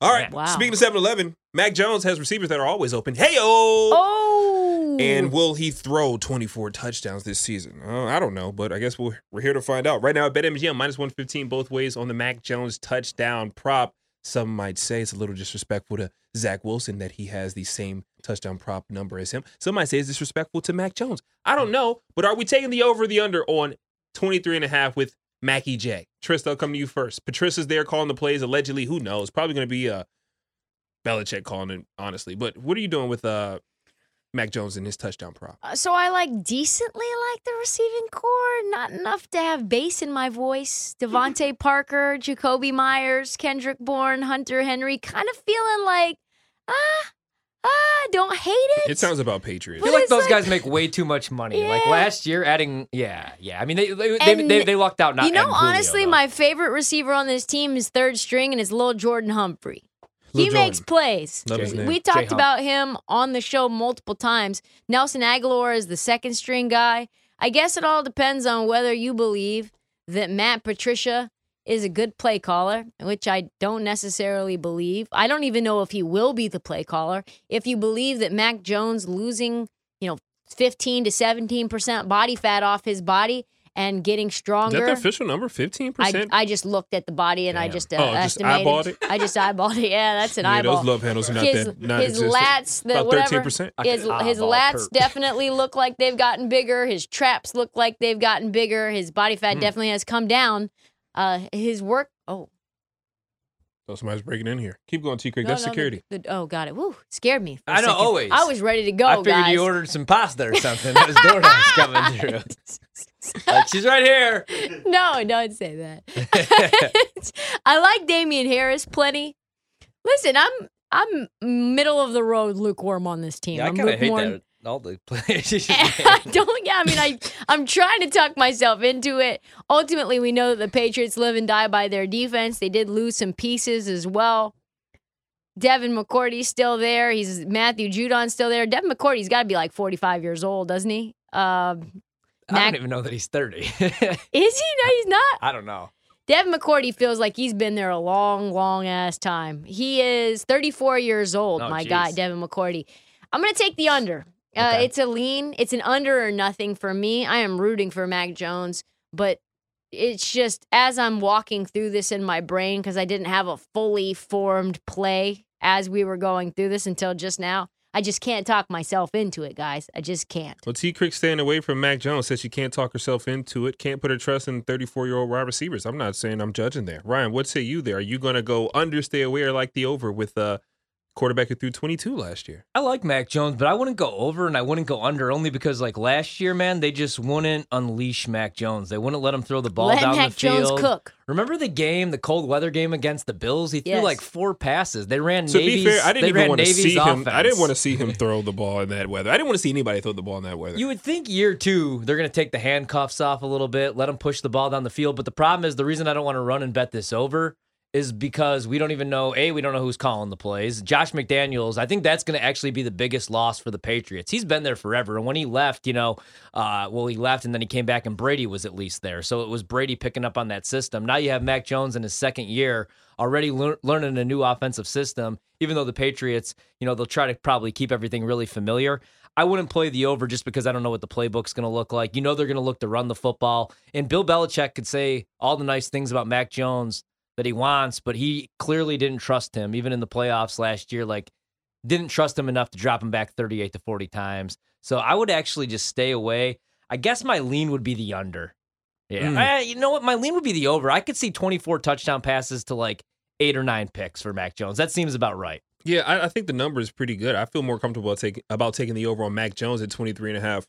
All right. Wow. Speaking of 7 Eleven, Mac Jones has receivers that are always open. Hey, Oh. And will he throw 24 touchdowns this season? Uh, I don't know, but I guess we're, we're here to find out. Right now at BetMGM, minus 115 both ways on the Mac Jones touchdown prop. Some might say it's a little disrespectful to Zach Wilson that he has the same touchdown prop number as him. Some might say it's disrespectful to Mac Jones. I don't know, but are we taking the over or the under on 23 and a half with Mackie J? Trista, I'll come to you first. Patricia's there calling the plays. Allegedly, who knows? Probably going to be uh, Belichick calling it, honestly. But what are you doing with uh, Mac Jones and his touchdown prop? Uh, So I like decently like the receiving corps, not enough to have bass in my voice. DeVante Parker, Jakobi Meyers, Kendrick Bourne, Hunter Henry, kind of feeling like ah ah, don't hate it. It sounds about Patriots. I feel like those like- guys make way too much money. Like Yeah. last year, adding yeah, yeah. I mean, they they, they, And they, they lucked out. Not you know, adding Julio, honestly, though. my favorite receiver on this team is third string, and it's little Jordan Humphrey. Lil he makes plays. Love his name. We talked Hump. about him on the show multiple times. Nelson Agholor is the second string guy. I guess it all depends on whether you believe that Matt Patricia is a good play caller, which I don't necessarily believe. I don't even know if he will be the play caller. If you believe that Mac Jones losing, you know, 15 to 17% body fat off his body and getting Is stronger. that the official number? 15%? I, I just looked at the body and I just uh, Oh, just estimated. eyeballed it? I just eyeballed it. Yeah, that's an yeah, eyeball. those love handles are not his that his lats, the About whatever. 13%. His his lats perp. definitely look like they've gotten bigger. His traps look like they've gotten bigger. His body fat Hmm. definitely has come down. Uh, his work. Oh, Oh, somebody's breaking in here. Keep going, T. Creek. no, That's no, security. the- oh, got it. Woo, scared me. for a I know, second. always. I was ready to go, I figured guys. you ordered some pasta or something. That was DoorDash coming through. Like, she's right here. no, don't say that. I like Damien Harris plenty. Listen, I'm I'm middle of the road lukewarm on this team. Yeah, I I'm kind of hate lukewarm. that. All the. I don't. Yeah, I mean, I I'm trying to tuck myself into it. Ultimately, we know that the Patriots live and die by their defense. They did lose some pieces as well. Devin McCourty's still there. He's Matthew Judon's still there. Devin McCourty's got to be like 45 years old, doesn't he? Um, I Mac- don't even know that he's 30. is he? No, he's not. I don't know. Devin McCourty feels like he's been there a long, long ass time. He is 34 years old, Oh, my jeez. guy, Devin McCourty. I'm going to take the under. Uh, Okay. It's a lean. It's an under or nothing for me. I am rooting for Mac Jones, but it's just as I'm walking through this in my brain because I didn't have a fully formed play as we were going through this until just now. I just can't talk myself into it, guys. I just can't. Well, T. Creek staying away from Mac Jones says she can't talk herself into it. Can't put her trust in 34 year old wide receivers. I'm not saying I'm judging there. Ryan, what say you there? Are you going to go under, stay away, or like the over with uh, quarterback who threw 22 last year? I like Mac Jones, but I wouldn't go over and I wouldn't go under only because like last year, man, they just wouldn't unleash Mac Jones. They wouldn't let him throw the ball Let down Mac the field. Jones cook. Remember the game, the cold weather game against the Bills? He threw Yes. like four passes. They ran To Navy's. be fair, I didn't they even ran want to Navy's see him. I didn't want to see him throw the ball in that weather. I didn't want to see anybody throw the ball in that weather. You would think year two, they're going to take the handcuffs off a little bit, let him push the ball down the field. But the problem is the reason I don't want to run and bet this over is because we don't even know, A, we don't know who's calling the plays. Josh McDaniels, I think that's going to actually be the biggest loss for the Patriots. He's been there forever. And when he left, you know, uh, well, he left and then he came back and Brady was at least there. So it was Brady picking up on that system. Now you have Mac Jones in his second year already lear- learning a new offensive system, even though the Patriots, you know, they'll try to probably keep everything really familiar. I wouldn't play the over just because I don't know what the playbook's going to look like. You know, they're going to look to run the football. And Bill Belichick could say all the nice things about Mac Jones that he wants, but he clearly didn't trust him, even in the playoffs last year. Like, didn't trust him enough to drop him back 38 to 40 times. So I would actually just stay away. I guess my lean would be the under. Yeah. Mm. I- you know what? My lean would be the over. I could see 24 touchdown passes to like eight or nine picks for Mac Jones. That seems about right. yeah, I, I think the number is pretty good. I feel more comfortable take, about taking the over on Mac Jones at 23 and a half.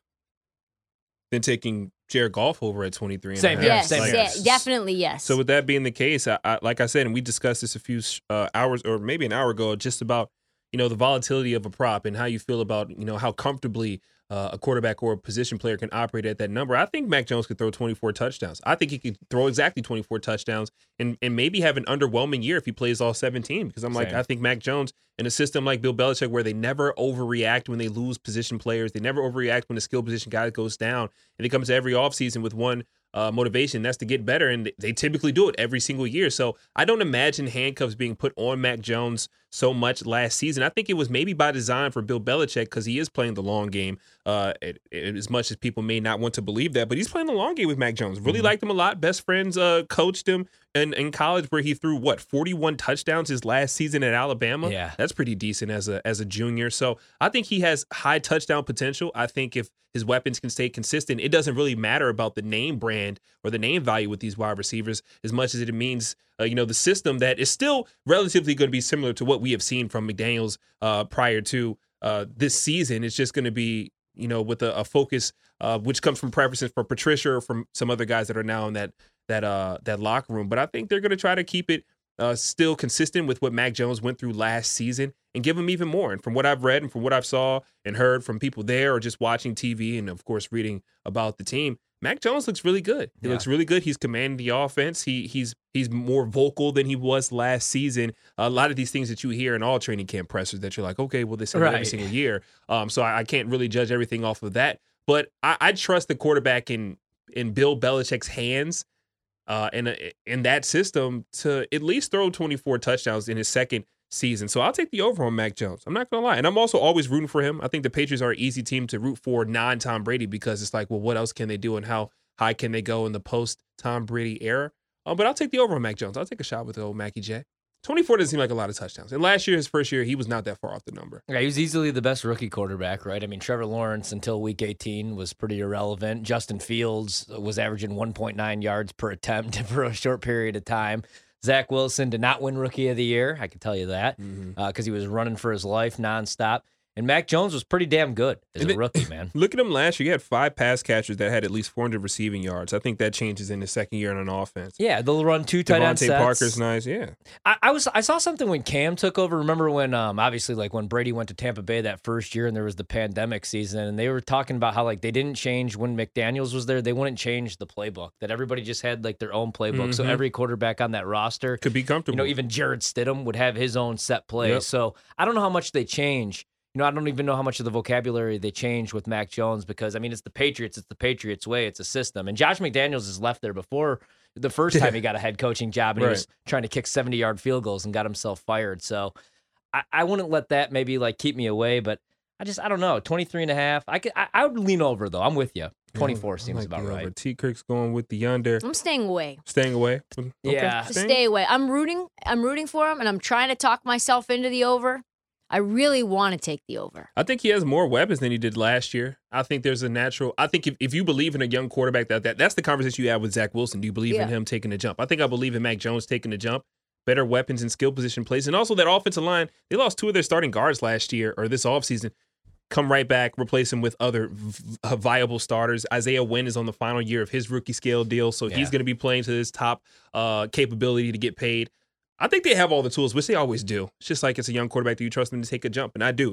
Than taking Jared Goff over at 23 and a Same half. here, yes, same Like, here. yeah, definitely yes. So with that being the case, I, I, like I said, and we discussed this a few uh, hours or maybe an hour ago, just about you know the volatility of a prop and how you feel about you know how comfortably uh, a quarterback or a position player can operate at that number. I think Mac Jones could throw 24 touchdowns. I think he could throw exactly 24 touchdowns and and maybe have an underwhelming year if he plays all 17. Because I'm like, I think Mac Jones in a system like Bill Belichick where they never overreact when they lose position players, they never overreact when the skill position guy goes down, and they comes every offseason with one uh, motivation. That's to get better, and they typically do it every single year. So I don't imagine handcuffs being put on Mac Jones so much last season. I think it was maybe by design for Bill Belichick because he is playing the long game. Uh, it- it- as much as people may not want to believe that, but he's playing the long game with Mac Jones. Really Mm-hmm. liked him a lot. Best friends uh, coached him in, in college, where he threw what 41 touchdowns his last season at Alabama. Yeah. that's pretty decent as a as a junior. So I think he has high touchdown potential. I think if his weapons can stay consistent, it doesn't really matter about the name brand or the name value with these wide receivers as much as it means, uh, you know, the system that is still relatively going to be similar to what we have seen from McDaniels uh, prior to uh, this season. It's just going to be, you know, with a, a focus uh, which comes from preferences for Patricia or from some other guys that are now in that that uh that locker room. But I think they're going to try to keep it uh, still consistent with what Mac Jones went through last season and give him even more. And from what I've read and from what I've saw and heard from people there or just watching TV and of course reading about the team, Mac Jones looks really good. He Yeah. looks really good. He's commanding the offense. He he's he's more vocal than he was last season. A lot of these things that you hear in all training camp pressers that you're like, okay, well, this that every single year. Um, so I, I can't really judge everything off of that. But I, I trust the quarterback in in Bill Belichick's hands uh, in a, in that system to at least throw 24 touchdowns in his second season. So I'll take the over on Mac Jones. I'm not gonna lie, and I'm also always rooting for him. I think the Patriots are an easy team to root for non Tom Brady because it's like, well, what else can they do, and how high can they go in the post Tom Brady era? Uh, but I'll take the over on Mac Jones. I'll take a shot with the old Mackie J. 24 doesn't seem like a lot of touchdowns. And last year, his first year, he was not that far off the number. Yeah, he was easily the best rookie quarterback, right? I mean, Trevor Lawrence until week 18 was pretty irrelevant. Justin Fields was averaging 1.9 yards per attempt for a short period of time. Zach Wilson did not win Rookie of the Year. I can tell you that mm-hmm. uh, because he was running for his life nonstop. And Mac Jones was pretty damn good as And a rookie, man. Look at him last year. He had five pass catchers that had at least 400 receiving yards. I think that changes in his second year on an offense. Yeah, they'll run two tight end DeVante sets. Parker's nice. Yeah. I, I was I saw something when Cam took over. Remember when um obviously like when Brady went to Tampa Bay that first year and there was the pandemic season and they were talking about how like they didn't change when McDaniels was there. They wouldn't change the playbook. That everybody just had like their own playbook. So Mhm. every quarterback on that roster, Could be comfortable. you know, even Jarrett Stidham would have his own set play. Yep. So I don't know how much they change. You know, I don't even know how much of the vocabulary they changed with Mac Jones because I mean it's the Patriots, it's the Patriots way, it's a system. And Josh McDaniels has left there before the first time he got a head coaching job and he was trying to kick 70 yard field goals and got himself fired. So I, I wouldn't let that maybe like keep me away, but I just I don't know. 23 and a half. I could I, I would lean over though. I'm with you. 24 I seems like about the right. over. T. Kirk's going with the under. I'm staying away. Staying away. Mm, okay, Yeah. staying- Stay away. I'm rooting. I'm rooting for him, and I'm trying to talk myself into the over. I really want to take the over. I think he has more weapons than he did last year. I think there's a natural. I think if, if you believe in a young quarterback, that, that that's the conversation you have with Zach Wilson. Do you believe in him taking the jump? I think I believe in Mac Jones taking the jump. Better weapons and skill position plays, and also that offensive line. They lost two of their starting guards last year or this offseason. Come right back, replace him with other v- uh, viable starters. Isaiah Wynn is on the final year of his rookie scale deal, so Yeah. he's going to be playing to his top uh, capability to get paid. I think they have all the tools, which they always do. It's just like it's a young quarterback. Do you trust them to take a jump? And I do.